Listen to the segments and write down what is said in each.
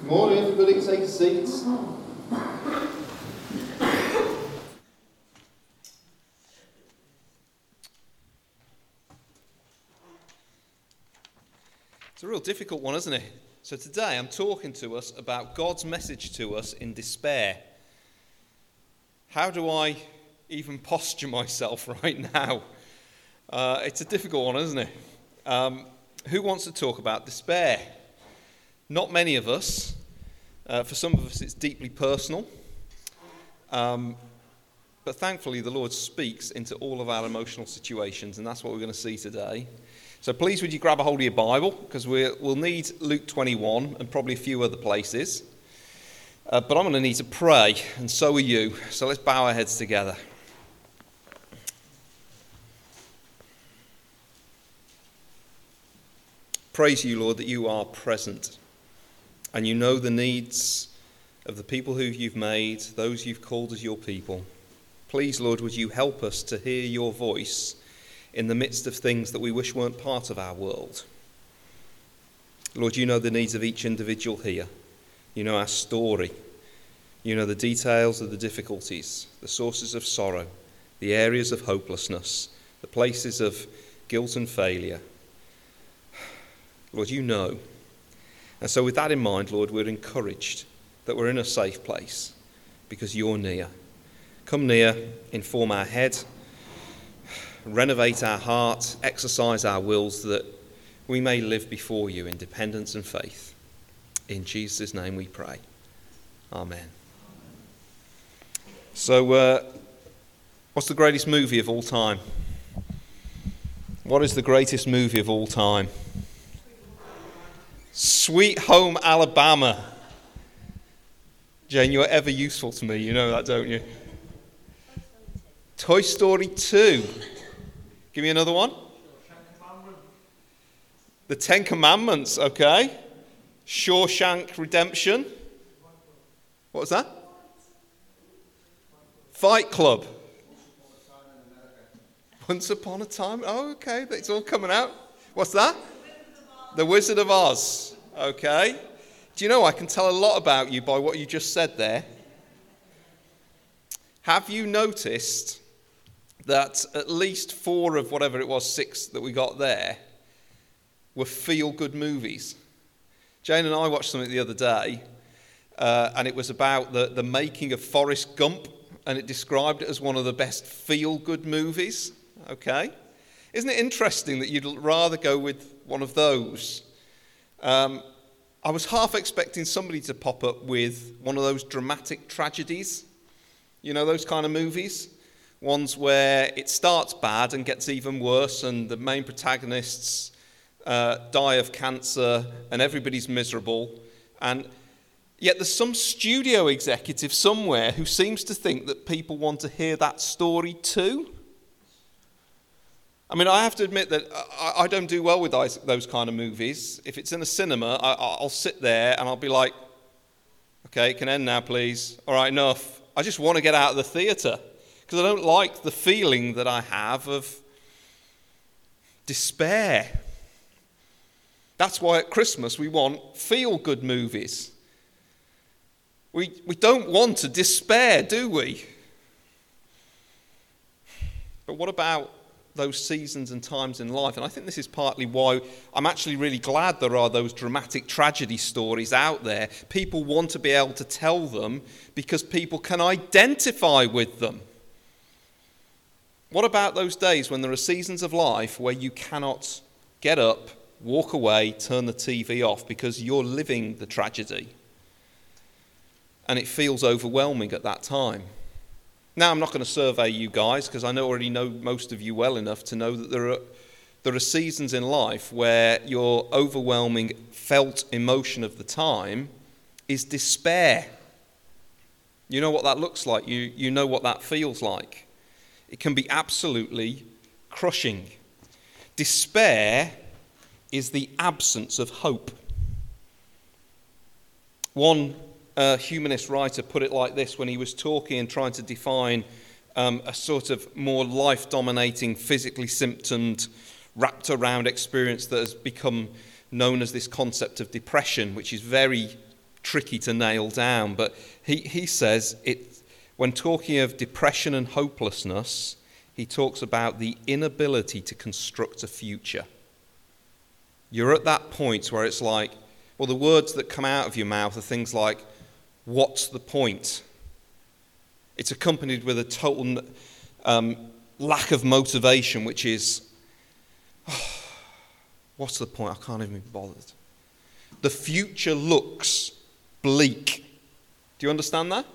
Good morning, everybody, take seats. It's a real difficult one, isn't it? So, today I'm talking to us about God's message to us in despair. How do I even posture myself right now? Uh, it's a difficult one, isn't it? Um, who wants to talk about despair? Not many of us. Uh, for some of us, it's deeply personal. Um, but thankfully, the Lord speaks into all of our emotional situations, and that's what we're going to see today. So please, would you grab a hold of your Bible, because we'll need Luke 21 and probably a few other places. Uh, but I'm going to need to pray, and so are you. So let's bow our heads together. Praise you, Lord, that you are present and you know the needs of the people who you've made, those you've called as your people. Please, Lord, would you help us to hear your voice in the midst of things that we wish weren't part of our world? Lord, you know the needs of each individual here. You know our story. You know the details of the difficulties, the sources of sorrow, the areas of hopelessness, the places of guilt and failure. Lord, you know. And so, with that in mind, Lord, we're encouraged that we're in a safe place because you're near. Come near, inform our head, renovate our heart, exercise our wills that we may live before you in dependence and faith. In Jesus' name we pray. Amen. So, uh, what's the greatest movie of all time? What is the greatest movie of all time? Sweet Home Alabama. Jane, you're ever useful to me. You know that, don't you? Toy Story 2. Give me another one. The Ten Commandments, okay. Shawshank Redemption. What was that? Fight Club. Once Upon a Time. Oh, okay. It's all coming out. What's that? The Wizard of Oz. Okay. Do you know I can tell a lot about you by what you just said there? Have you noticed that at least four of whatever it was, six that we got there, were feel good movies? Jane and I watched something the other day, uh, and it was about the, the making of Forrest Gump, and it described it as one of the best feel good movies. Okay? Isn't it interesting that you'd rather go with one of those. Um, I was half expecting somebody to pop up with one of those dramatic tragedies. You know, those kind of movies? Ones where it starts bad and gets even worse, and the main protagonists uh, die of cancer, and everybody's miserable. And yet, there's some studio executive somewhere who seems to think that people want to hear that story too. I mean, I have to admit that I, don't do well with those, kind of movies. If it's in a cinema, I, will sit there and I'll be like, okay, it can end now, please. All right, enough. I just want to get out of the theatre because I don't like the feeling that I have of despair. That's why at Christmas we want feel good movies. We, we don't want to despair, do we? But what about those seasons and times in life. And I think this is partly why I'm actually really glad there are those dramatic tragedy stories out there. People want to be able to tell them because people can identify with them. What about those days when there are seasons of life where you cannot get up, walk away, turn the TV off because you're living the tragedy? And it feels overwhelming at that time. Now, I'm not going to survey you guys because I already know most of you well enough to know that there are, there are seasons in life where your overwhelming felt emotion of the time is despair. You know what that looks like, you, you know what that feels like. It can be absolutely crushing. Despair is the absence of hope. One a humanist writer put it like this when he was talking and trying to define um, a sort of more life dominating, physically symptomed, wrapped around experience that has become known as this concept of depression, which is very tricky to nail down, but he, he says it, when talking of depression and hopelessness, he talks about the inability to construct a future. You're at that point where it's like, well, the words that come out of your mouth are things like, What's the point? It's accompanied with a total um, lack of motivation, which is, oh, What's the point? I can't even be bothered. The future looks bleak. Do you understand that?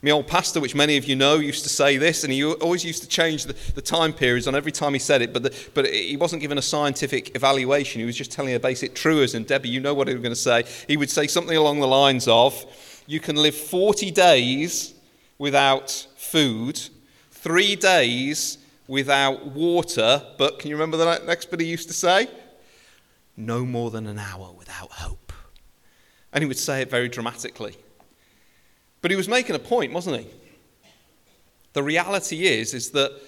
My old pastor, which many of you know, used to say this, and he always used to change the, the time periods on every time he said it, but, the, but he wasn't given a scientific evaluation. He was just telling a basic truism. Debbie, you know what he was going to say. He would say something along the lines of You can live 40 days without food, three days without water, but can you remember the next bit he used to say? No more than an hour without hope. And he would say it very dramatically. But he was making a point, wasn't he? The reality is, is that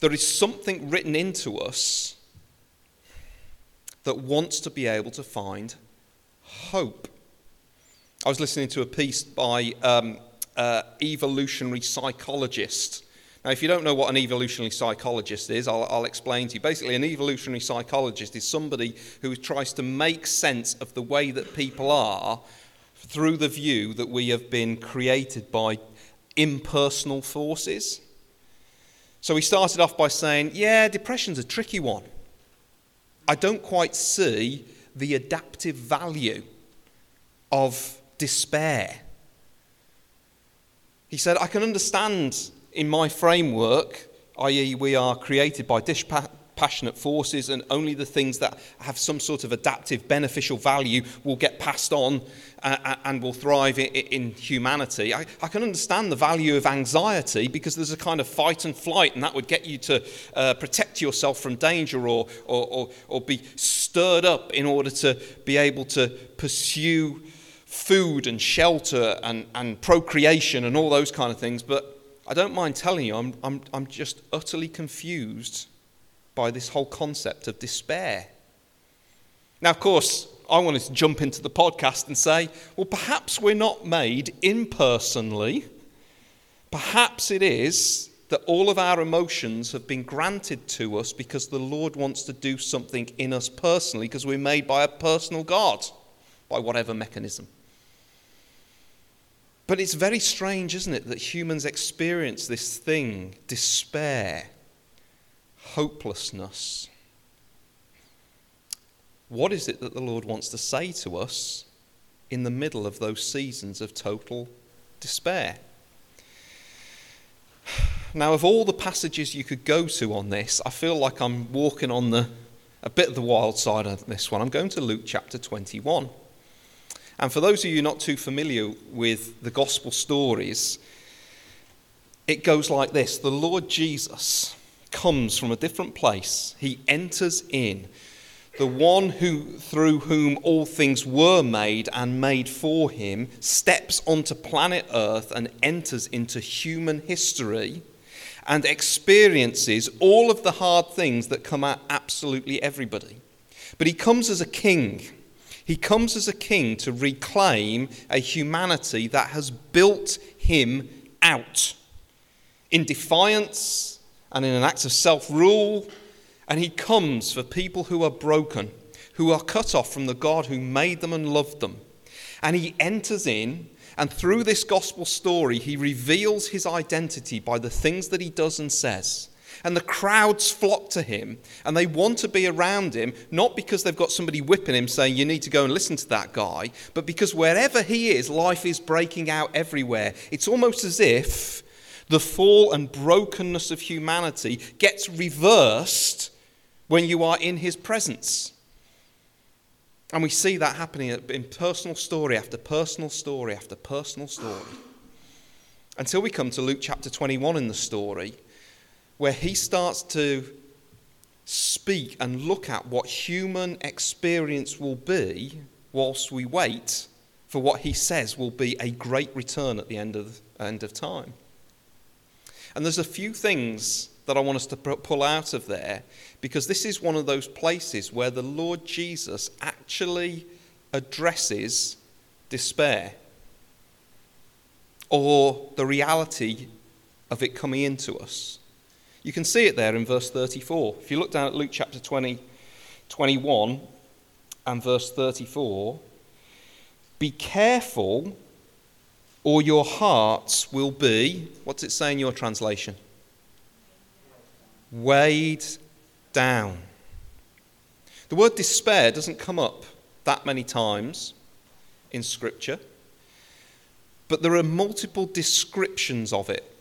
there is something written into us that wants to be able to find hope. I was listening to a piece by um, uh, evolutionary psychologist. Now, if you don't know what an evolutionary psychologist is, I'll, I'll, explain to you. Basically, an evolutionary psychologist is somebody who tries to make sense of the way that people are through the view that we have been created by impersonal forces. So he started off by saying, Yeah, depression's a tricky one. I don't quite see the adaptive value of despair. He said, I can understand in my framework, i.e., we are created by passionate forces, and only the things that have some sort of adaptive, beneficial value will get passed on uh, uh and will thrive in, humanity. I, I, can understand the value of anxiety because there's a kind of fight and flight, and that would get you to uh, protect yourself from danger or, or, or, or be stirred up in order to be able to pursue food and shelter and, and procreation and all those kind of things. But I don't mind telling you, I'm, I'm, I'm just utterly confused by this whole concept of despair. Now, of course, I wanted to jump into the podcast and say, well, perhaps we're not made impersonally. Perhaps it is that all of our emotions have been granted to us because the Lord wants to do something in us personally because we're made by a personal God, by whatever mechanism. But it's very strange, isn't it, that humans experience this thing, despair, hopelessness. What is it that the Lord wants to say to us in the middle of those seasons of total despair? Now, of all the passages you could go to on this, I feel like I'm walking on the, a bit of the wild side of this one. I'm going to Luke chapter 21. And for those of you not too familiar with the gospel stories, it goes like this The Lord Jesus comes from a different place. He enters in. The one who, through whom all things were made and made for him steps onto planet Earth and enters into human history and experiences all of the hard things that come at absolutely everybody. But he comes as a king. He comes as a king to reclaim a humanity that has built him out in defiance and in an act of self rule. And he comes for people who are broken, who are cut off from the God who made them and loved them. And he enters in, and through this gospel story, he reveals his identity by the things that he does and says. And the crowds flock to him and they want to be around him, not because they've got somebody whipping him saying, You need to go and listen to that guy, but because wherever he is, life is breaking out everywhere. It's almost as if the fall and brokenness of humanity gets reversed when you are in his presence. And we see that happening in personal story after personal story after personal story. Until we come to Luke chapter 21 in the story, where he starts to speak and look at what human experience will be whilst we wait for what he says will be a great return at the end of, end of time. And there's a few things that I want us to pull out of there because this is one of those places where the Lord Jesus actually addresses despair or the reality of it coming into us. You can see it there in verse 34. If you look down at Luke chapter 20, 21 and verse 34, be careful or your hearts will be, what's it say in your translation? Weighed down. The word despair doesn't come up that many times in Scripture, but there are multiple descriptions of it.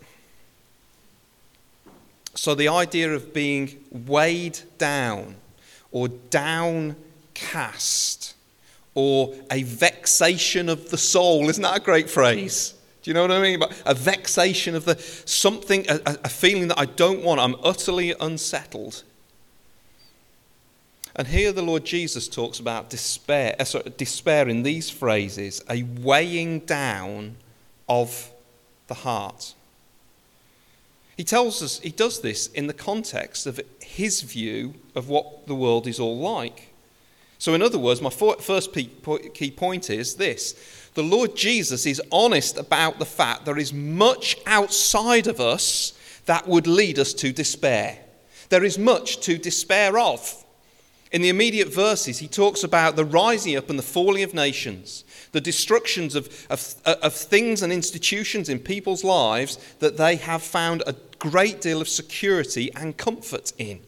So the idea of being weighed down or downcast or a vexation of the soul, isn't that a great phrase? Do you know what I mean? But a vexation of the something, a, a feeling that I don't want. I'm utterly unsettled. And here the Lord Jesus talks about despair, uh, sorry, despair in these phrases, a weighing down of the heart. He tells us, he does this in the context of his view of what the world is all like. So, in other words, my first key point is this the Lord Jesus is honest about the fact there is much outside of us that would lead us to despair. There is much to despair of. In the immediate verses, he talks about the rising up and the falling of nations, the destructions of, of, of, things and institutions in people's lives that they have found a great deal of security and comfort in.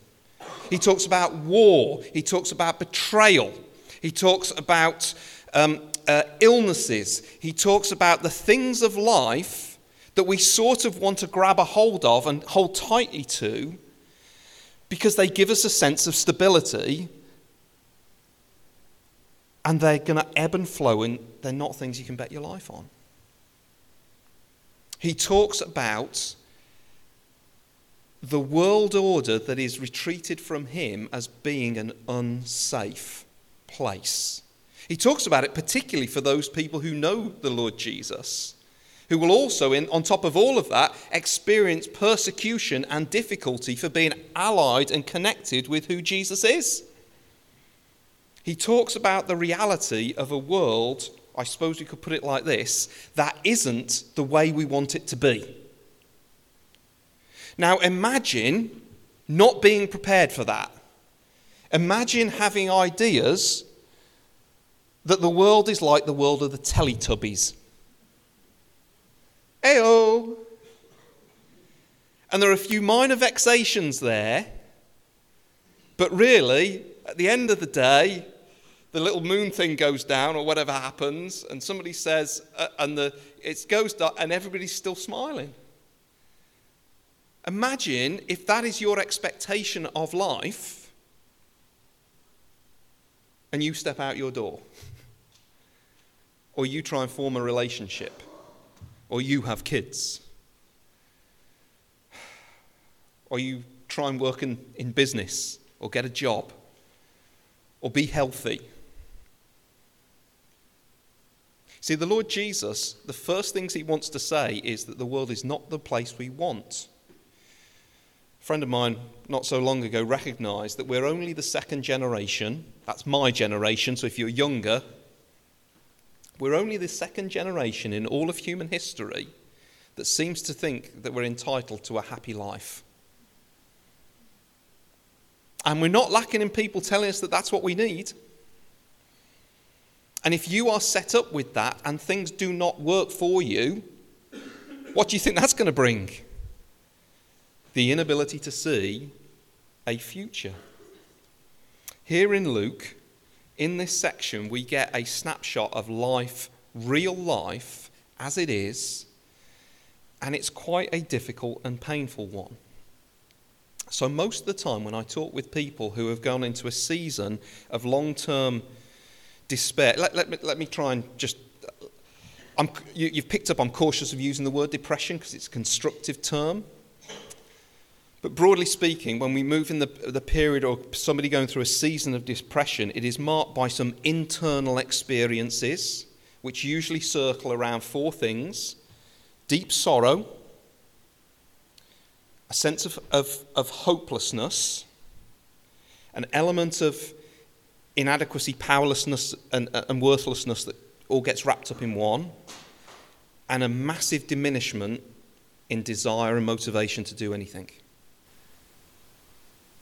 He talks about war, he talks about betrayal, he talks about um, uh, illnesses, he talks about the things of life that we sort of want to grab a hold of and hold tightly to because they give us a sense of stability and they're going to ebb and flow and they're not things you can bet your life on. He talks about the world order that is retreated from him as being an unsafe place. He talks about it particularly for those people who know the Lord Jesus who will also, in, on top of all of that, experience persecution and difficulty for being allied and connected with who Jesus is. He talks about the reality of a world, I suppose we could put it like this, that isn't the way we want it to be. Now imagine not being prepared for that. Imagine having ideas that the world is like the world of the Teletubbies. Ayo. And there are a few minor vexations there, but really, at the end of the day, the little moon thing goes down or whatever happens, and somebody says, uh, and the, it goes down, and everybody's still smiling. Imagine if that is your expectation of life, and you step out your door, or you try and form a relationship or you have kids, or you try and work in, in business, or get a job, or be healthy. See, the Lord Jesus, the first things he wants to say is that the world is not the place we want. A friend of mine, not so long ago, recognized that we're only the second generation. That's my generation, so if you're younger, we're only the second generation in all of human history that seems to think that we're entitled to a happy life. And we're not lacking in people telling us that that's what we need. And if you are set up with that and things do not work for you, what do you think that's going to bring? The inability to see a future. Here in Luke, in this section, we get a snapshot of life, real life, as it is, and it's quite a difficult and painful one. So, most of the time, when I talk with people who have gone into a season of long term despair, let, let, me, let me try and just. I'm, you, you've picked up I'm cautious of using the word depression because it's a constructive term. But broadly speaking, when we move in the, the period or somebody going through a season of depression, it is marked by some internal experiences, which usually circle around four things deep sorrow, a sense of, of, of hopelessness, an element of inadequacy, powerlessness, and, and worthlessness that all gets wrapped up in one, and a massive diminishment in desire and motivation to do anything.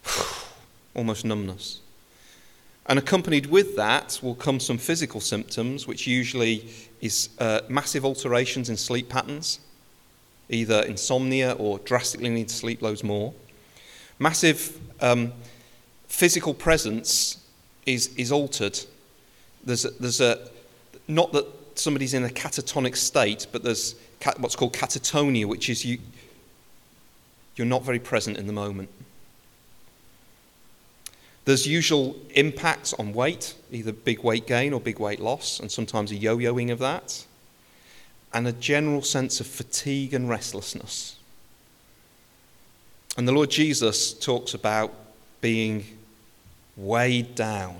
Almost numbness. And accompanied with that will come some physical symptoms, which usually is uh, massive alterations in sleep patterns, either insomnia or drastically need to sleep loads more. Massive um, physical presence is, is altered. There's a, there's a, not that somebody's in a catatonic state, but there's what's called catatonia, which is you, you're not very present in the moment. There's usual impacts on weight, either big weight gain or big weight loss, and sometimes a yo yoing of that, and a general sense of fatigue and restlessness. And the Lord Jesus talks about being weighed down,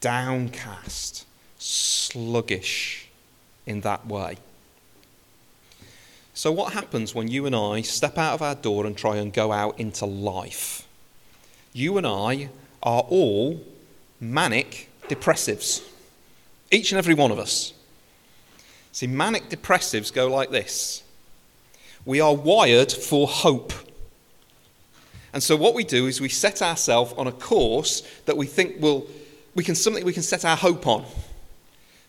downcast, sluggish in that way. So, what happens when you and I step out of our door and try and go out into life? You and I are all manic depressives. Each and every one of us. See, manic depressives go like this we are wired for hope. And so, what we do is we set ourselves on a course that we think will, we can, something we can set our hope on.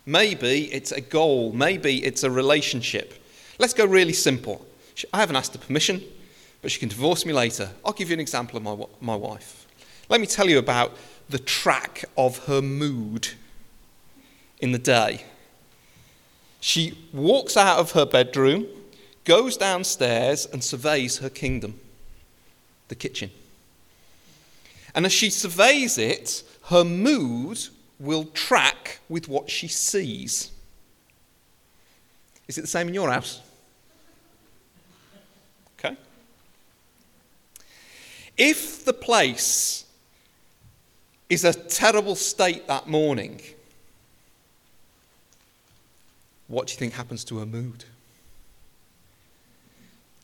Maybe it's a goal, maybe it's a relationship. Let's go really simple. I haven't asked the permission, but she can divorce me later. I'll give you an example of my, my wife. Let me tell you about the track of her mood in the day. She walks out of her bedroom, goes downstairs, and surveys her kingdom, the kitchen. And as she surveys it, her mood will track with what she sees. Is it the same in your house? If the place is a terrible state that morning, what do you think happens to her mood?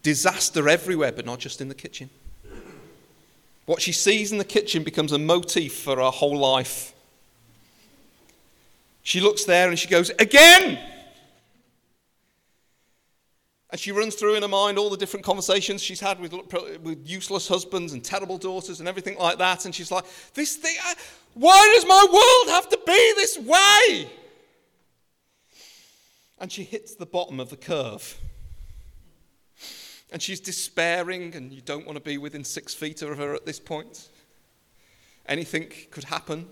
Disaster everywhere, but not just in the kitchen. What she sees in the kitchen becomes a motif for her whole life. She looks there and she goes, Again! And she runs through in her mind all the different conversations she's had with, with useless husbands and terrible daughters and everything like that. And she's like, This thing, I, why does my world have to be this way? And she hits the bottom of the curve. And she's despairing, and you don't want to be within six feet of her at this point. Anything could happen.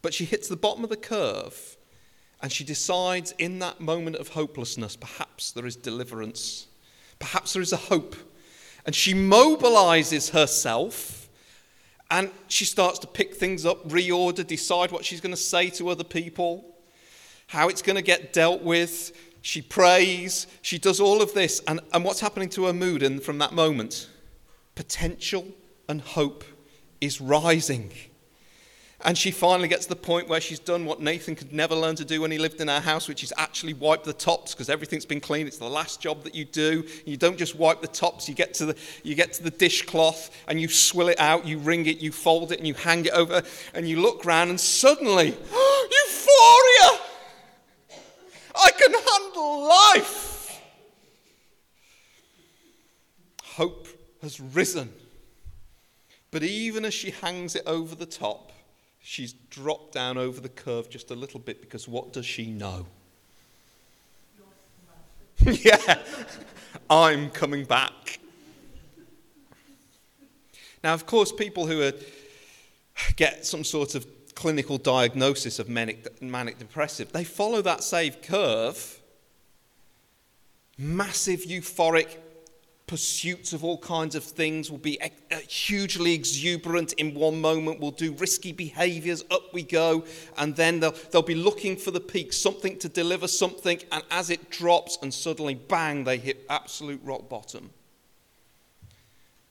But she hits the bottom of the curve and she decides in that moment of hopelessness, perhaps there is deliverance, perhaps there is a hope. And she mobilizes herself and she starts to pick things up, reorder, decide what she's going to say to other people, how it's going to get dealt with. She prays, she does all of this. And, and what's happening to her mood in, from that moment? Potential and hope is rising. And she finally gets to the point where she's done what Nathan could never learn to do when he lived in our house, which is actually wipe the tops because everything's been clean. It's the last job that you do. You don't just wipe the tops, you get to the, you get to the dishcloth and you swill it out, you wring it, you fold it, and you hang it over, and you look round, and suddenly, euphoria! I can handle life! Hope has risen. But even as she hangs it over the top, She's dropped down over the curve just a little bit because what does she know? yeah, I'm coming back. Now, of course, people who are, get some sort of clinical diagnosis of manic, manic depressive, they follow that same curve. Massive euphoric pursuits of all kinds of things, will be uh, hugely exuberant in one moment, will do risky behaviors, up we go, and then they'll, they'll be looking for the peak, something to deliver something, and as it drops, and suddenly, bang, they hit absolute rock bottom.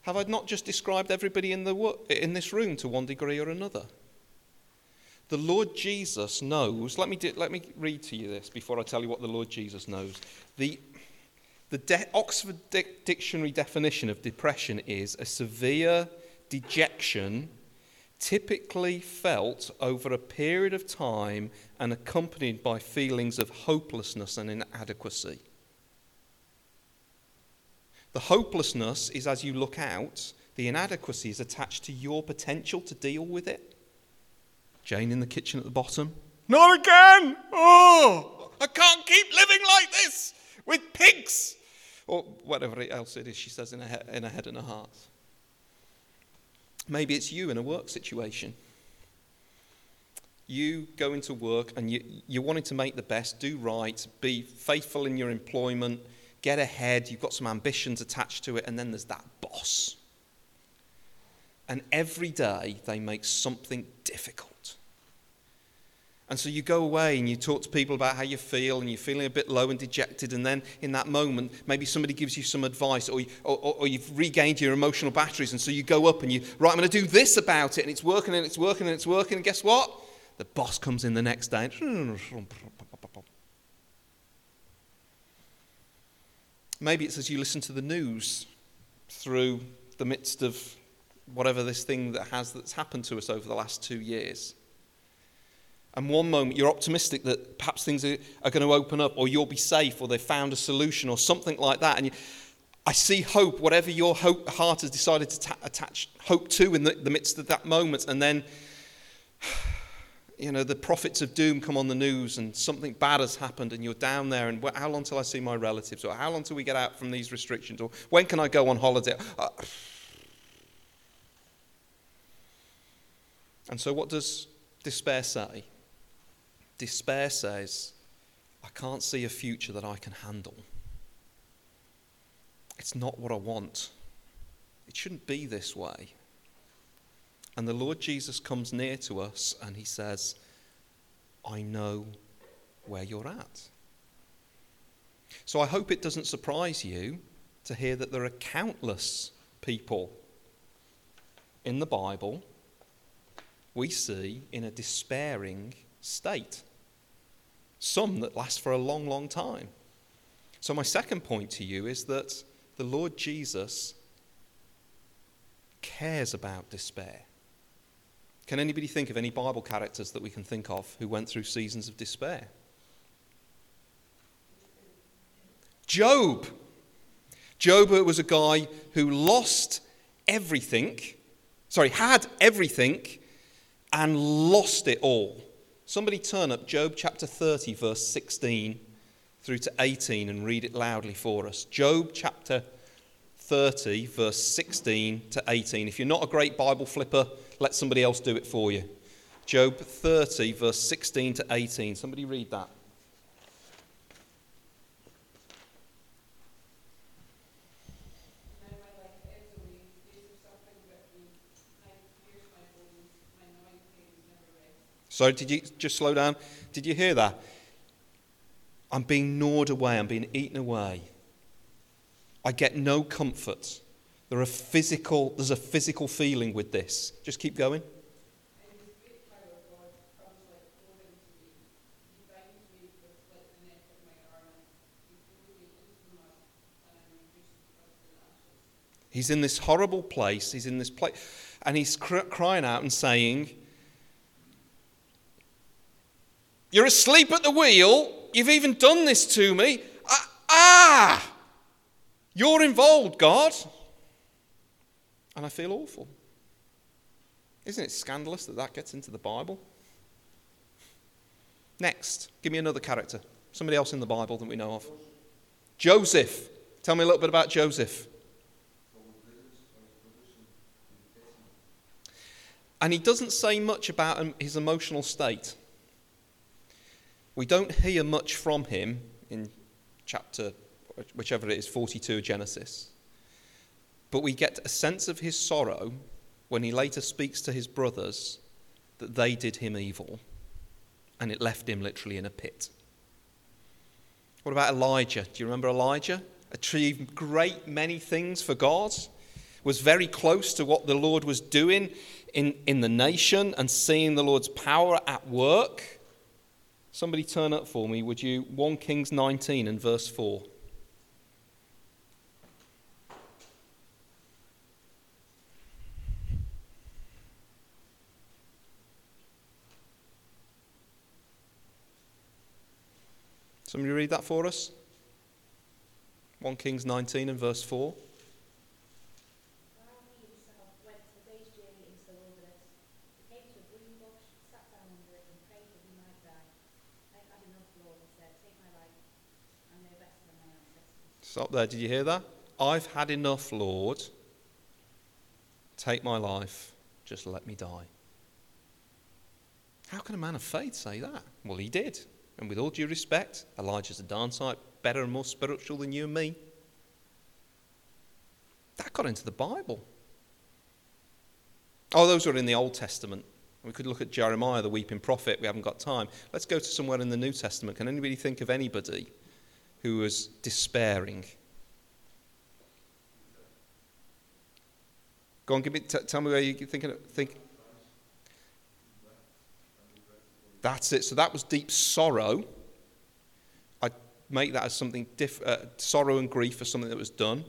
Have I not just described everybody in, the, in this room to one degree or another? The Lord Jesus knows, let me, let me read to you this before I tell you what the Lord Jesus knows. The the De- Oxford Dictionary definition of depression is a severe dejection, typically felt over a period of time and accompanied by feelings of hopelessness and inadequacy. The hopelessness is as you look out, the inadequacy is attached to your potential to deal with it. Jane in the kitchen at the bottom. Not again! Oh, I can't keep living like this with pigs! Or whatever else it is she says in her, in her head and her heart. Maybe it's you in a work situation. You go into work and you, you're wanting to make the best, do right, be faithful in your employment, get ahead, you've got some ambitions attached to it, and then there's that boss. And every day they make something difficult. And so you go away and you talk to people about how you feel and you're feeling a bit low and dejected. And then in that moment, maybe somebody gives you some advice or, you, or, or, you've regained your emotional batteries. And so you go up and you, right, I'm going to do this about it. And it's working and it's working and it's working. And guess what? The boss comes in the next day. Maybe it's as you listen to the news through the midst of whatever this thing that has that's happened to us over the last two years. And one moment you're optimistic that perhaps things are, are going to open up, or you'll be safe, or they've found a solution, or something like that. And you, I see hope, whatever your hope, heart has decided to ta- attach hope to in the, the midst of that moment. And then, you know, the prophets of doom come on the news, and something bad has happened, and you're down there. And how long till I see my relatives? Or how long till we get out from these restrictions? Or when can I go on holiday? Uh, and so, what does despair say? Despair says, I can't see a future that I can handle. It's not what I want. It shouldn't be this way. And the Lord Jesus comes near to us and he says, I know where you're at. So I hope it doesn't surprise you to hear that there are countless people in the Bible we see in a despairing state. Some that last for a long, long time. So, my second point to you is that the Lord Jesus cares about despair. Can anybody think of any Bible characters that we can think of who went through seasons of despair? Job. Job was a guy who lost everything, sorry, had everything and lost it all. Somebody turn up Job chapter 30, verse 16 through to 18 and read it loudly for us. Job chapter 30, verse 16 to 18. If you're not a great Bible flipper, let somebody else do it for you. Job 30, verse 16 to 18. Somebody read that. So, did you just slow down? Did you hear that? I'm being gnawed away, I'm being eaten away. I get no comfort. There are physical, there's a physical feeling with this. Just keep going. He's in this horrible place. He's in this place. And he's cr- crying out and saying, You're asleep at the wheel. You've even done this to me. Ah, ah! You're involved, God. And I feel awful. Isn't it scandalous that that gets into the Bible? Next, give me another character. Somebody else in the Bible that we know of. Joseph. Tell me a little bit about Joseph. And he doesn't say much about his emotional state. We don't hear much from him in chapter, whichever it is, 42 of Genesis. But we get a sense of his sorrow when he later speaks to his brothers that they did him evil and it left him literally in a pit. What about Elijah? Do you remember Elijah? Achieved great many things for God, was very close to what the Lord was doing in, in the nation and seeing the Lord's power at work. Somebody turn up for me, would you? 1 Kings 19 and verse 4. Somebody read that for us? 1 Kings 19 and verse 4. Stop there. Did you hear that? I've had enough, Lord. Take my life. Just let me die. How can a man of faith say that? Well, he did. And with all due respect, Elijah's a darn sight better and more spiritual than you and me. That got into the Bible. Oh, those were in the Old Testament. We could look at Jeremiah, the weeping prophet. We haven't got time. Let's go to somewhere in the New Testament. Can anybody think of anybody who was despairing? Go on, give me, t- tell me where you're thinking. Of, think. That's it. So that was deep sorrow. I make that as something diff- uh, sorrow and grief for something that was done.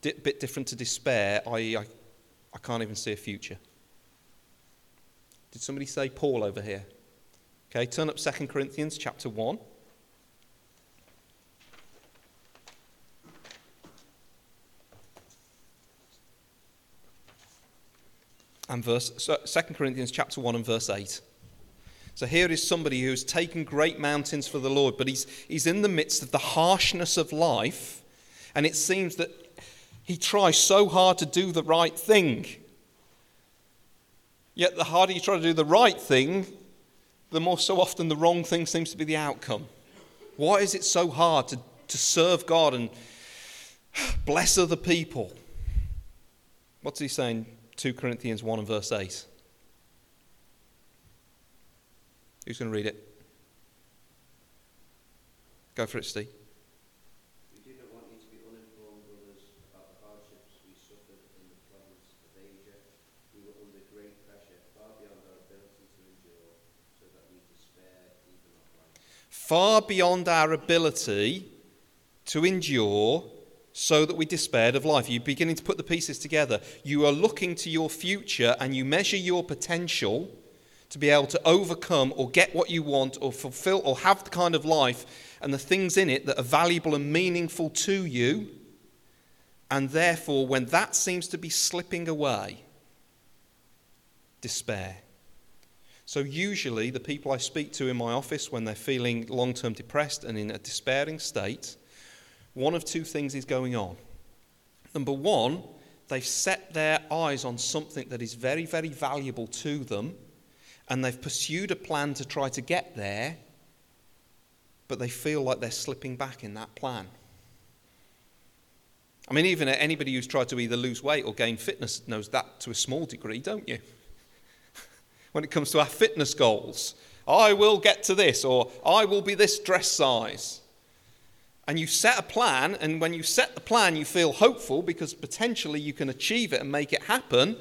Di- bit different to despair, i.e., I, I can't even see a future. Did somebody say Paul over here? Okay, turn up 2 Corinthians chapter 1. And verse so 2 Corinthians chapter 1 and verse 8. So here is somebody who's taken great mountains for the Lord, but he's, he's in the midst of the harshness of life, and it seems that he tries so hard to do the right thing. Yet the harder you try to do the right thing, the more so often the wrong thing seems to be the outcome. Why is it so hard to, to serve God and bless other people? What's he saying? 2 Corinthians 1 and verse 8. Who's going to read it? Go for it, Steve. We do not want you to be uninformed, brothers, about the hardships we suffered in the province of Asia. We were under great pressure, far beyond our ability to endure, so that we despaired of life. You're beginning to put the pieces together. You are looking to your future and you measure your potential to be able to overcome or get what you want or fulfill or have the kind of life and the things in it that are valuable and meaningful to you. And therefore, when that seems to be slipping away, despair. So, usually, the people I speak to in my office when they're feeling long term depressed and in a despairing state, one of two things is going on. Number one, they've set their eyes on something that is very, very valuable to them and they've pursued a plan to try to get there, but they feel like they're slipping back in that plan. I mean, even anybody who's tried to either lose weight or gain fitness knows that to a small degree, don't you? when it comes to our fitness goals, I will get to this, or I will be this dress size. And you set a plan, and when you set the plan, you feel hopeful because potentially you can achieve it and make it happen.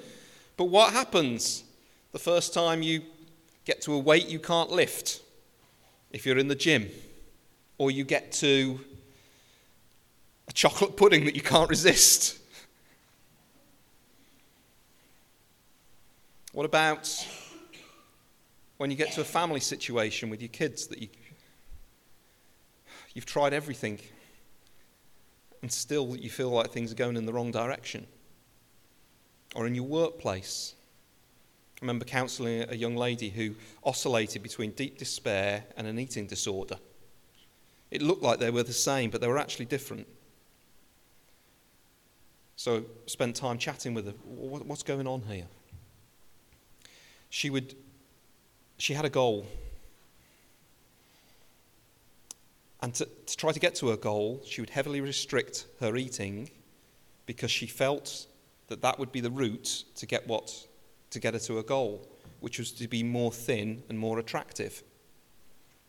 But what happens the first time you get to a weight you can't lift if you're in the gym, or you get to a chocolate pudding that you can't resist. What about when you get to a family situation with your kids that you, you've tried everything and still you feel like things are going in the wrong direction? Or in your workplace? I remember counselling a young lady who oscillated between deep despair and an eating disorder. It looked like they were the same, but they were actually different. So spent time chatting with her. What's going on here? She would. She had a goal. And to, to try to get to her goal, she would heavily restrict her eating because she felt that that would be the route to get what to get her to her goal, which was to be more thin and more attractive,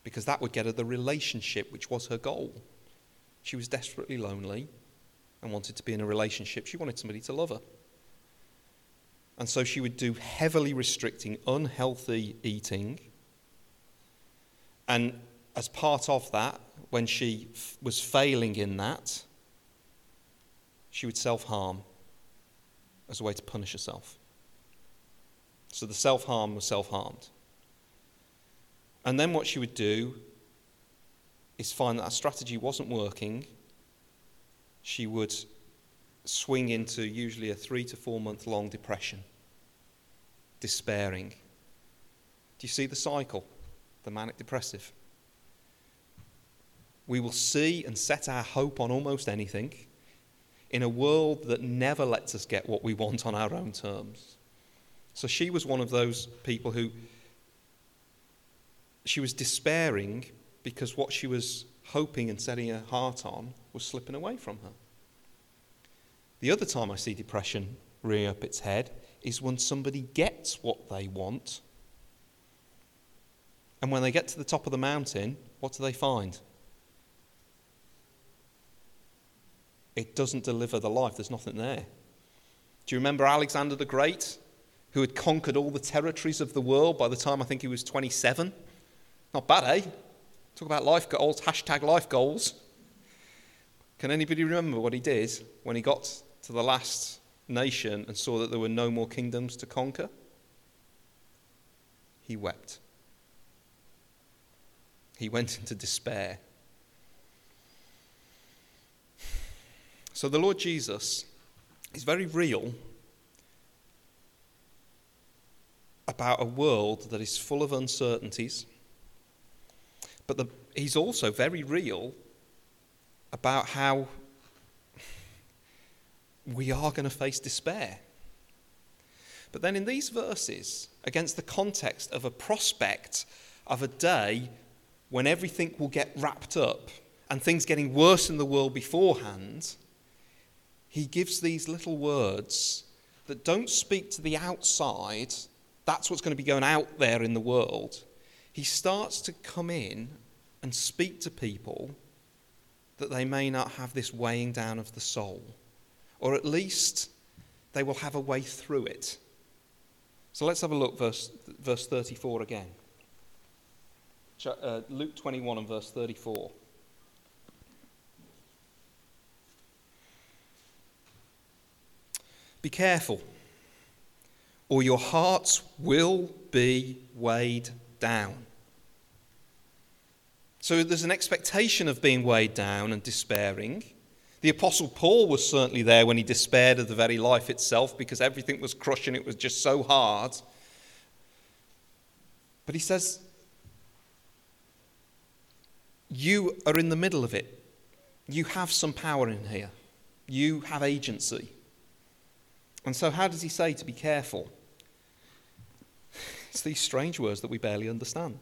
because that would get her the relationship, which was her goal. She was desperately lonely and wanted to be in a relationship. She wanted somebody to love her. And so she would do heavily restricting, unhealthy eating. And as part of that, when she f- was failing in that, she would self harm as a way to punish herself. So the self harm was self harmed. And then what she would do is find that that strategy wasn't working, she would swing into usually a three to four month long depression, despairing. Do you see the cycle? The manic depressive. We will see and set our hope on almost anything in a world that never lets us get what we want on our own terms. So she was one of those people who she was despairing because what she was hoping and setting her heart on was slipping away from her. The other time I see depression rear up its head is when somebody gets what they want. And when they get to the top of the mountain, what do they find? It doesn't deliver the life, there's nothing there. Do you remember Alexander the Great, who had conquered all the territories of the world by the time I think he was 27? Not bad, eh? Talk about life goals, hashtag life goals. Can anybody remember what he did when he got to the last nation and saw that there were no more kingdoms to conquer? He wept. He went into despair. So the Lord Jesus is very real about a world that is full of uncertainties but the, he's also very real about how we are going to face despair. But then in these verses, against the context of a prospect of a day when everything will get wrapped up and things getting worse in the world beforehand, he gives these little words that don't speak to the outside. That's what's going to be going out there in the world he starts to come in and speak to people that they may not have this weighing down of the soul, or at least they will have a way through it. So let's have a look, verse, verse 34 again. Uh, Luke 21 and verse 34. Be careful, or your hearts will be weighed down. So there's an expectation of being weighed down and despairing. The Apostle Paul was certainly there when he despaired of the very life itself because everything was crushing, it was just so hard. But he says, You are in the middle of it. You have some power in here, you have agency. And so, how does he say to be careful? It's these strange words that we barely understand.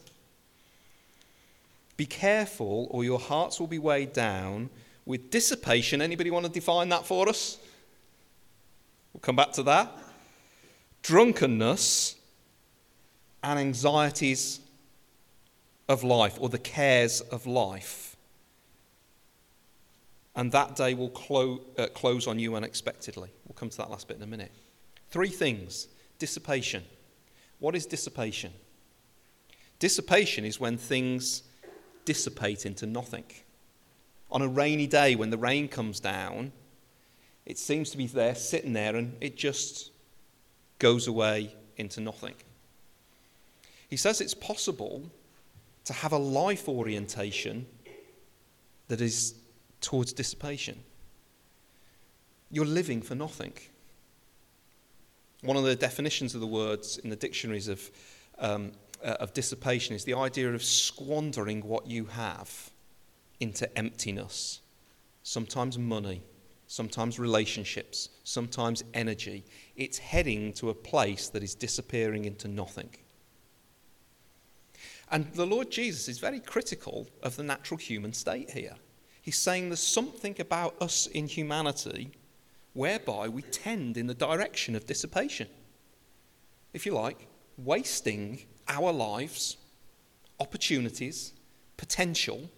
Be careful, or your hearts will be weighed down with dissipation. Anybody want to define that for us? We'll come back to that. Drunkenness and anxieties of life, or the cares of life. And that day will clo- uh, close on you unexpectedly. We'll come to that last bit in a minute. Three things dissipation. What is dissipation? Dissipation is when things dissipate into nothing. On a rainy day, when the rain comes down, it seems to be there, sitting there, and it just goes away into nothing. He says it's possible to have a life orientation that is towards dissipation. You're living for nothing. One of the definitions of the words in the dictionaries of, um, uh, of dissipation is the idea of squandering what you have into emptiness. Sometimes money, sometimes relationships, sometimes energy. It's heading to a place that is disappearing into nothing. And the Lord Jesus is very critical of the natural human state here. He's saying there's something about us in humanity whereby we tend in the direction of dissipation. If you like, wasting our lives, opportunities, potential,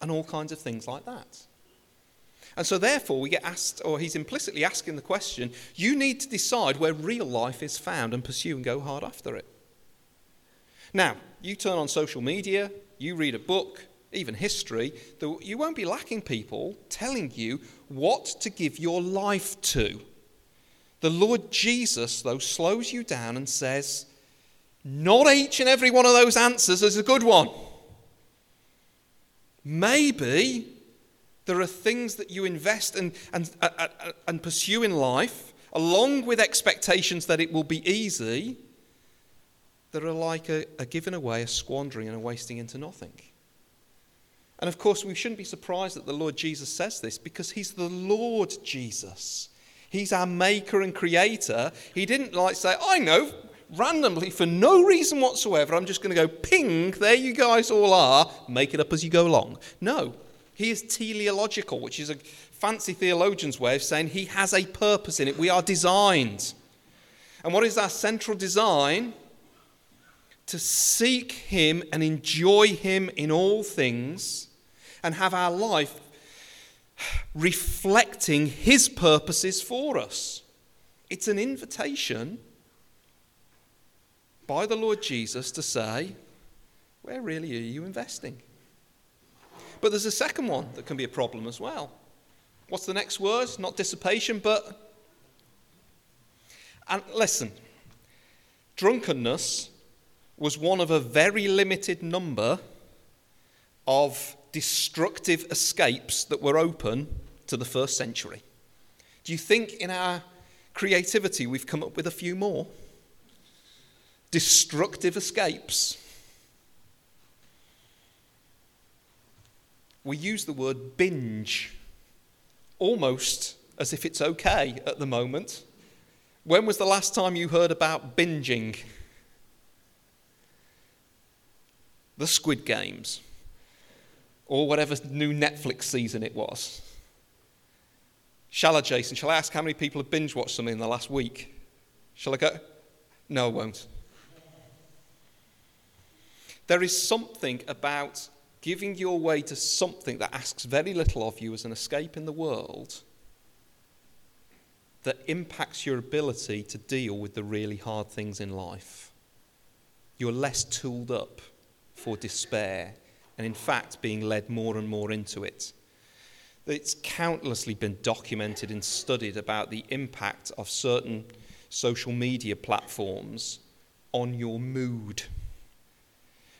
and all kinds of things like that. And so, therefore, we get asked, or he's implicitly asking the question you need to decide where real life is found and pursue and go hard after it. Now, you turn on social media, you read a book, even history, you won't be lacking people telling you what to give your life to. The Lord Jesus, though, slows you down and says, Not each and every one of those answers is a good one. Maybe there are things that you invest and, and, and pursue in life, along with expectations that it will be easy, that are like a, a giving away, a squandering, and a wasting into nothing. And of course, we shouldn't be surprised that the Lord Jesus says this because he's the Lord Jesus. He's our maker and creator. He didn't like say, I know, randomly, for no reason whatsoever, I'm just going to go ping, there you guys all are, make it up as you go along. No, he is teleological, which is a fancy theologian's way of saying he has a purpose in it. We are designed. And what is our central design? To seek him and enjoy him in all things and have our life reflecting his purposes for us. It's an invitation by the Lord Jesus to say, Where really are you investing? But there's a second one that can be a problem as well. What's the next word? Not dissipation, but. And listen, drunkenness was one of a very limited number of destructive escapes that were open to the first century. Do you think in our creativity we've come up with a few more? Destructive escapes. We use the word binge almost as if it's okay at the moment. When was the last time you heard about binging? The Squid Games or whatever new Netflix season it was. Shall I, Jason? Shall I ask how many people have binge watched something in the last week? Shall I go? No, I won't. There is something about giving your way to something that asks very little of you as an escape in the world that impacts your ability to deal with the really hard things in life. You're less tooled up for despair and in fact being led more and more into it. It's countlessly been documented and studied about the impact of certain social media platforms on your mood.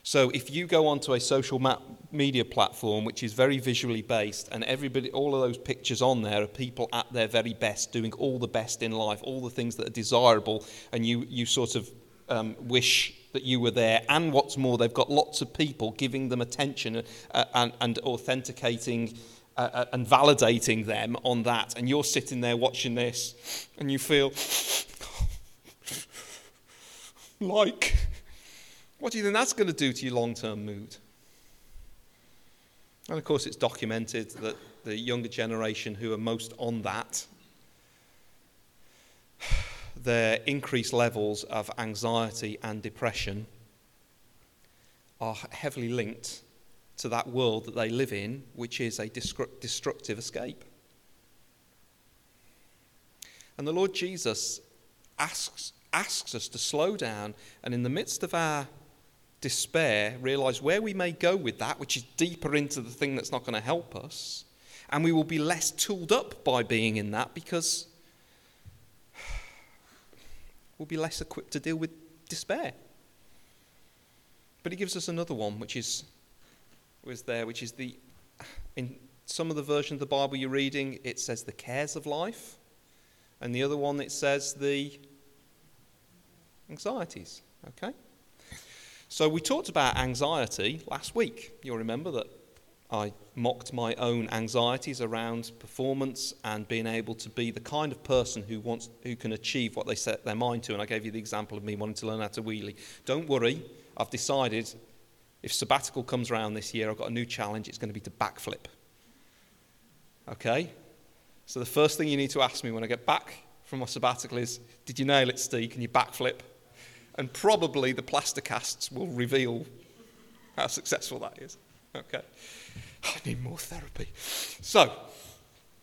So if you go onto a social media platform which is very visually based and everybody all of those pictures on there are people at their very best doing all the best in life, all the things that are desirable and you you sort of um, wish that you were there. And what's more, they've got lots of people giving them attention uh, and, and, authenticating uh, uh, and validating them on that. And you're sitting there watching this and you feel like, what do you think that's going to do to your long term mood? And of course, it's documented that the younger generation who are most on that their increased levels of anxiety and depression are heavily linked to that world that they live in, which is a destructive escape. And the Lord Jesus asks, asks us to slow down and, in the midst of our despair, realize where we may go with that, which is deeper into the thing that's not going to help us. And we will be less tooled up by being in that because will be less equipped to deal with despair. But he gives us another one, which is was there, which is the in some of the version of the Bible you're reading, it says the cares of life, and the other one it says the anxieties. Okay. So we talked about anxiety last week. You'll remember that I mocked my own anxieties around performance and being able to be the kind of person who wants who can achieve what they set their mind to and I gave you the example of me wanting to learn how to wheelie. Don't worry, I've decided if sabbatical comes around this year, I've got a new challenge, it's going to be to backflip. Okay? So the first thing you need to ask me when I get back from my sabbatical is, did you nail it, Steve? Can you backflip? And probably the plaster casts will reveal how successful that is. Okay. I need more therapy. So,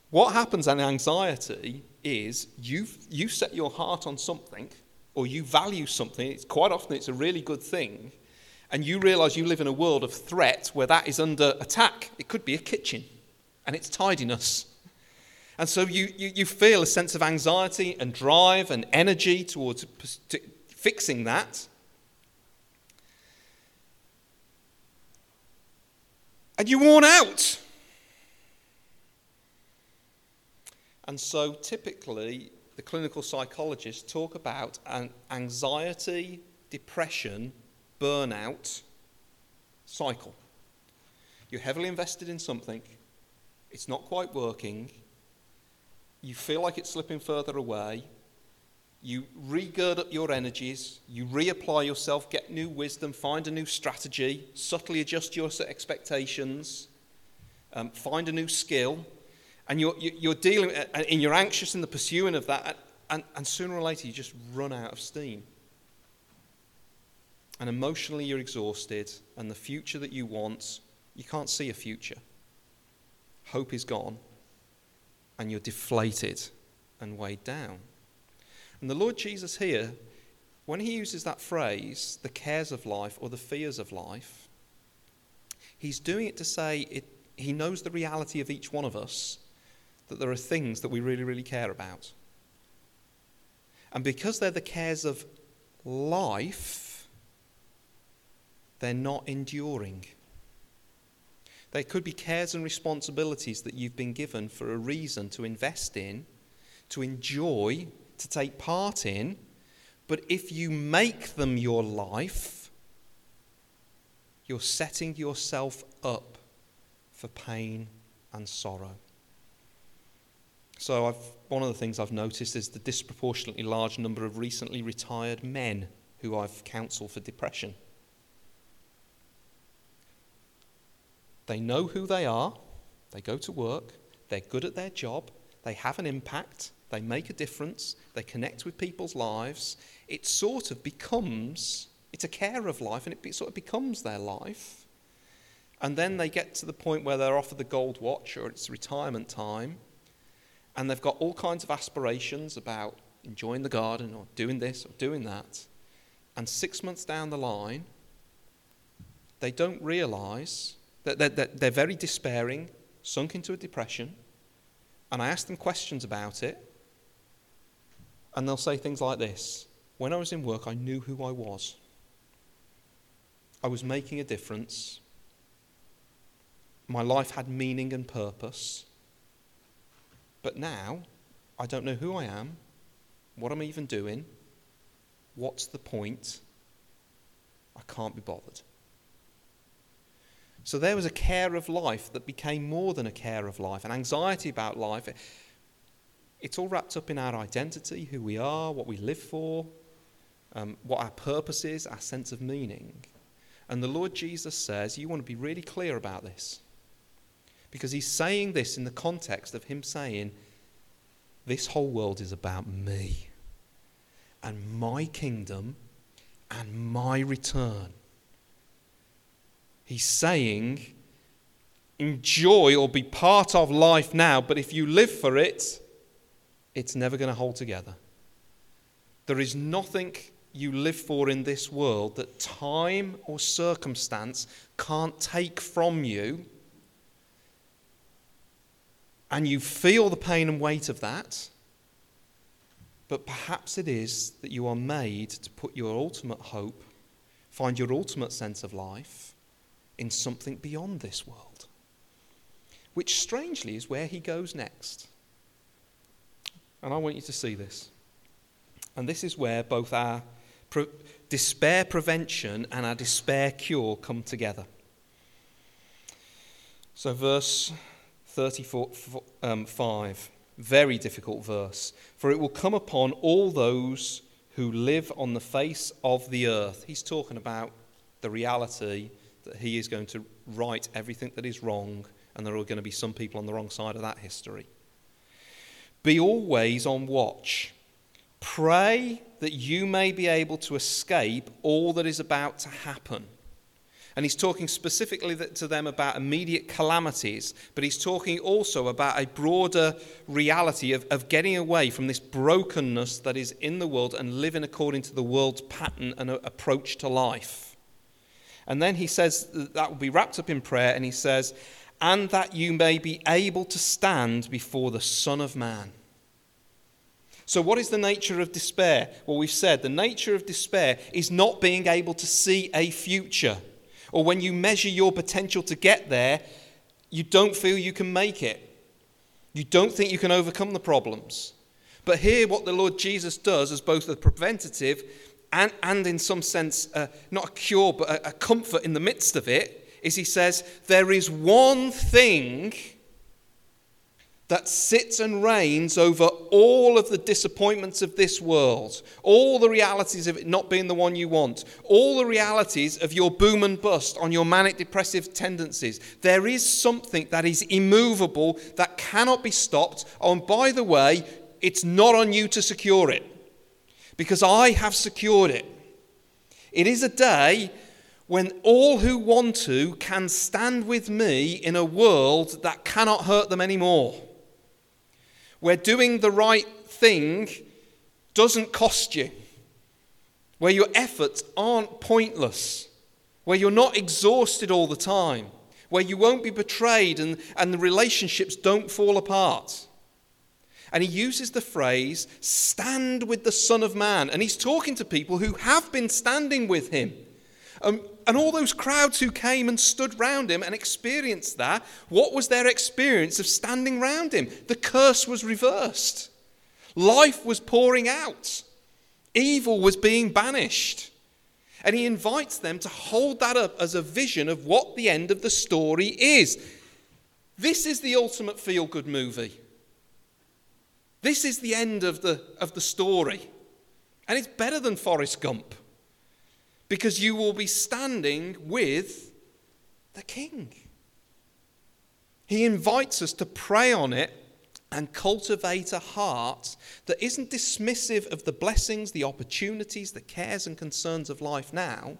what happens in anxiety is you you set your heart on something or you value something. It's quite often it's a really good thing, and you realize you live in a world of threat where that is under attack. It could be a kitchen, and it's tidiness. And so you, you, you feel a sense of anxiety and drive and energy towards fixing that. And you're worn out. And so typically, the clinical psychologists talk about an anxiety, depression, burnout cycle. You're heavily invested in something, it's not quite working, you feel like it's slipping further away, you regird up your energies, you reapply yourself, get new wisdom, find a new strategy, subtly adjust your expectations, um, find a new skill, and you're, you're dealing, and you're anxious in the pursuing of that, and, and sooner or later you just run out of steam. And emotionally you're exhausted, and the future that you want, you can't see a future. Hope is gone, and you're deflated and weighed down. And the Lord Jesus here, when he uses that phrase, the cares of life or the fears of life, he's doing it to say it, he knows the reality of each one of us that there are things that we really, really care about. And because they're the cares of life, they're not enduring. They could be cares and responsibilities that you've been given for a reason to invest in, to enjoy, to take part in. But if you make them your life, you're setting yourself up for pain and sorrow. So, I've, one of the things I've noticed is the disproportionately large number of recently retired men who I've counseled for depression. They know who they are, they go to work, they're good at their job, they have an impact, they make a difference, they connect with people's lives. It sort of becomes, it's a care of life, and it sort of becomes their life. And then they get to the point where they're offered the gold watch or it's retirement time and they've got all kinds of aspirations about enjoying the garden or doing this or doing that. And six months down the line, they don't realize that they're, they're very despairing, sunk into a depression. And I ask them questions about it, and they'll say things like this When I was in work, I knew who I was. I was making a difference. My life had meaning and purpose. But now, I don't know who I am, what I'm even doing, what's the point. I can't be bothered. So there was a care of life that became more than a care of life, an anxiety about life. It's all wrapped up in our identity, who we are, what we live for, um, what our purpose is, our sense of meaning. And the Lord Jesus says, You want to be really clear about this. Because he's saying this in the context of him saying, This whole world is about me and my kingdom and my return. He's saying, Enjoy or be part of life now, but if you live for it, it's never going to hold together. There is nothing you live for in this world that time or circumstance can't take from you and you feel the pain and weight of that, but perhaps it is that you are made to put your ultimate hope, find your ultimate sense of life in something beyond this world, which strangely is where he goes next. And I want you to see this. And this is where both our pre- despair prevention and our despair cure come together. So, verse 35, um, very difficult verse. For it will come upon all those who live on the face of the earth. He's talking about the reality that he is going to right everything that is wrong, and there are going to be some people on the wrong side of that history. Be always on watch. Pray that you may be able to escape all that is about to happen and he's talking specifically to them about immediate calamities, but he's talking also about a broader reality of, of getting away from this brokenness that is in the world and living according to the world's pattern and approach to life. And then he says that will be wrapped up in prayer, and he says, and that you may be able to stand before the Son of Man. So, what is the nature of despair? Well, we've said the nature of despair is not being able to see a future. Or when you measure your potential to get there, you don't feel you can make it. You don't think you can overcome the problems. But here, what the Lord Jesus does as both a preventative and, and in some sense, uh, not a cure, but a, a comfort in the midst of it, is He says, There is one thing that sits and reigns over all of the disappointments of this world, all the realities of it not being the one you want, all the realities of your boom and bust on your manic depressive tendencies. There is something that is immovable, that cannot be stopped. Oh, and by the way, it's not on you to secure it, because I have secured it. It is a day when all who want to can stand with me in a world that cannot hurt them anymore where doing the right thing doesn't cost you, where your efforts aren't pointless, where you're not exhausted all the time, where you won't be betrayed and, and the relationships don't fall apart. And he uses the phrase, stand with the Son of Man. And he's talking to people who have been standing with him. Um, and all those crowds who came and stood round him and experienced that, what was their experience of standing round him? The curse was reversed. Life was pouring out. Evil was being banished. And he invites them to hold that up as a vision of what the end of the story is. This is the ultimate feel good movie. This is the end of the, of the story. And it's better than Forrest Gump because you will be standing with the King. He invites us to pray on it and cultivate a heart that isn't dismissive of the blessings, the opportunities, the cares and concerns of life now,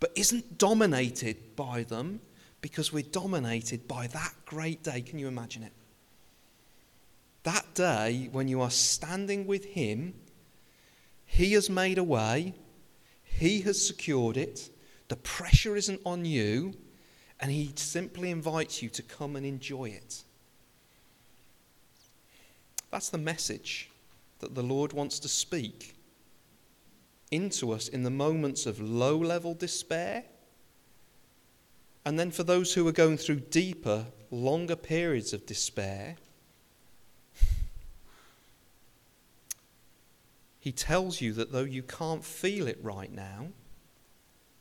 but isn't dominated by them because we're dominated by that great day. Can you imagine it? That day when you are standing with Him, He has made a way he has secured it. The pressure isn't on you. And He simply invites you to come and enjoy it. That's the message that the Lord wants to speak into us in the moments of low level despair. And then for those who are going through deeper, longer periods of despair, He tells you that though you can't feel it right now,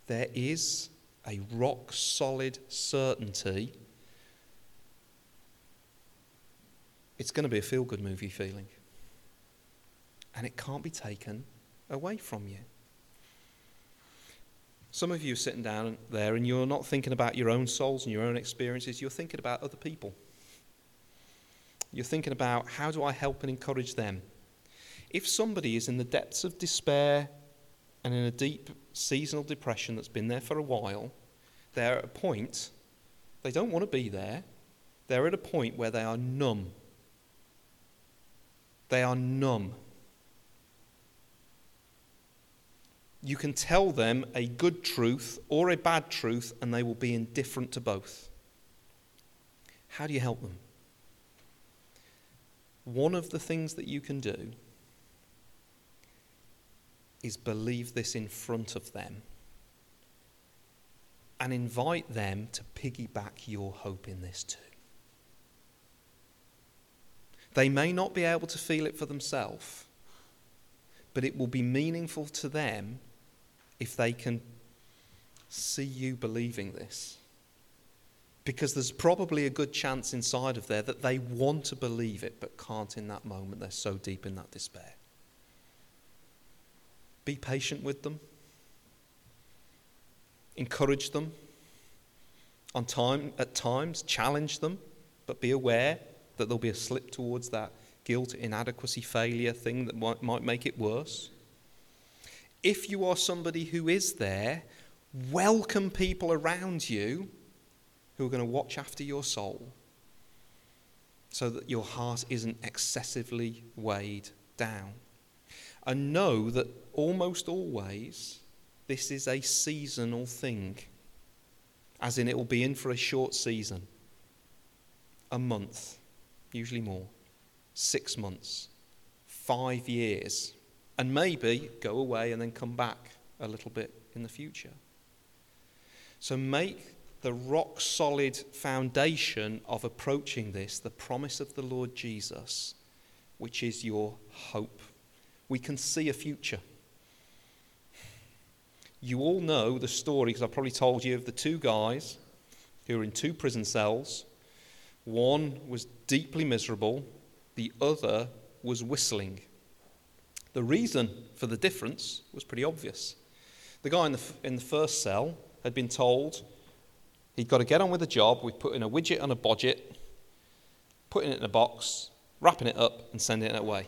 there is a rock solid certainty. It's going to be a feel good movie feeling. And it can't be taken away from you. Some of you are sitting down there and you're not thinking about your own souls and your own experiences, you're thinking about other people. You're thinking about how do I help and encourage them? If somebody is in the depths of despair and in a deep seasonal depression that's been there for a while, they're at a point, they don't want to be there, they're at a point where they are numb. They are numb. You can tell them a good truth or a bad truth, and they will be indifferent to both. How do you help them? One of the things that you can do is believe this in front of them and invite them to piggyback your hope in this too. They may not be able to feel it for themselves, but it will be meaningful to them if they can see you believing this. Because there's probably a good chance inside of there that they want to believe it but can't in that moment. They're so deep in that despair. Be patient with them. Encourage them. On time, at times, challenge them, but be aware that there'll be a slip towards that guilt, inadequacy, failure thing that might, might make it worse. If you are somebody who is there, welcome people around you who are going to watch after your soul so that your heart isn't excessively weighed down. And know that almost always, this is a seasonal thing, as in it will be in for a short season, a month, usually more, six months, five years, and maybe go away and then come back a little bit in the future. So make the rock solid foundation of approaching this the promise of the Lord Jesus, which is your hope. We can see a future. You all know the story, because I've probably told you, of the two guys who were in two prison cells. One was deeply miserable, the other was whistling. The reason for the difference was pretty obvious. The guy in the, in the first cell had been told he'd got to get on with the job with putting a widget on a budget, putting it in a box, wrapping it up, and sending it away.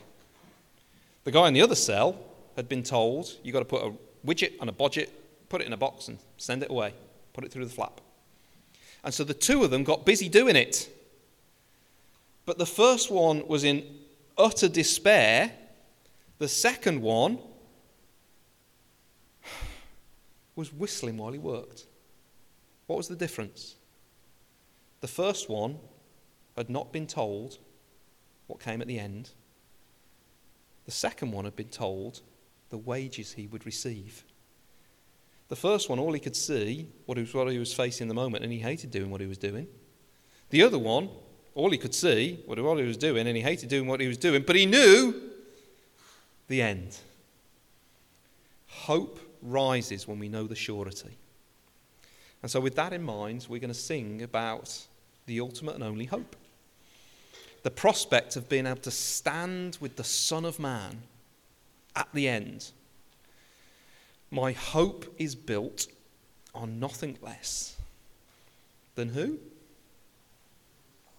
The guy in the other cell had been told you've got to put a widget on a budget, put it in a box, and send it away, put it through the flap. And so the two of them got busy doing it. But the first one was in utter despair. The second one was whistling while he worked. What was the difference? The first one had not been told what came at the end. The second one had been told the wages he would receive. The first one, all he could see what was, what he was facing in the moment, and he hated doing what he was doing. The other one, all he could see what he was doing, and he hated doing what he was doing, but he knew the end. Hope rises when we know the surety. And so, with that in mind, we're going to sing about the ultimate and only hope the prospect of being able to stand with the Son of Man at the end. My hope is built on nothing less than who?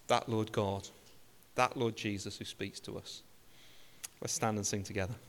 That Lord God, that Lord Jesus who speaks to us. Let's stand and sing together.